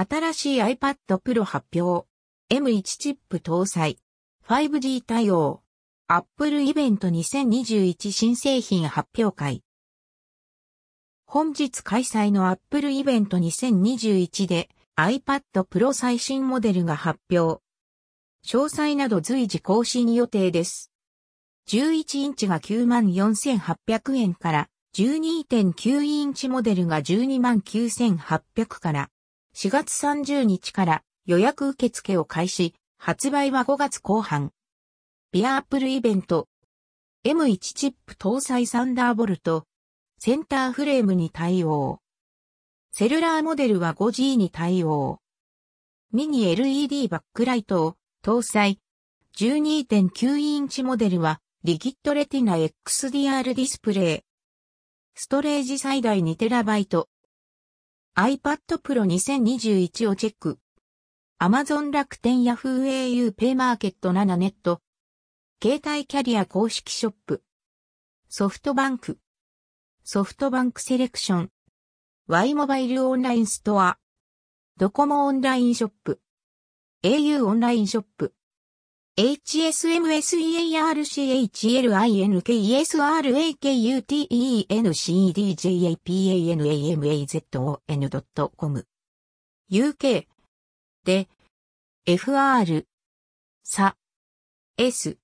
新しい iPad Pro 発表。M1 チップ搭載。5G 対応。Apple イベント2021新製品発表会。本日開催の Apple イベント2021で iPad Pro 最新モデルが発表。詳細など随時更新予定です。11インチが94,800円から12.9インチモデルが129,800から4月30日から予約受付を開始、発売は5月後半。ビアアップルイベント。M1 チップ搭載サンダーボルト。センターフレームに対応。セルラーモデルは 5G に対応。ミニ LED バックライトを搭載。12.9インチモデルはリキッドレティナ XDR ディスプレイ。ストレージ最大 2TB。iPad Pro 2021をチェック。Amazon 楽天 Yahoo au ペイマーケット7ネット。携帯キャリア公式ショップ。ソフトバンク。ソフトバンクセレクション。Y モバイルオンラインストア。ドコモオンラインショップ。au オンラインショップ。hsmsERCHLINKESRAKUTENCDJAPANAMAZON.com UK で FR さ S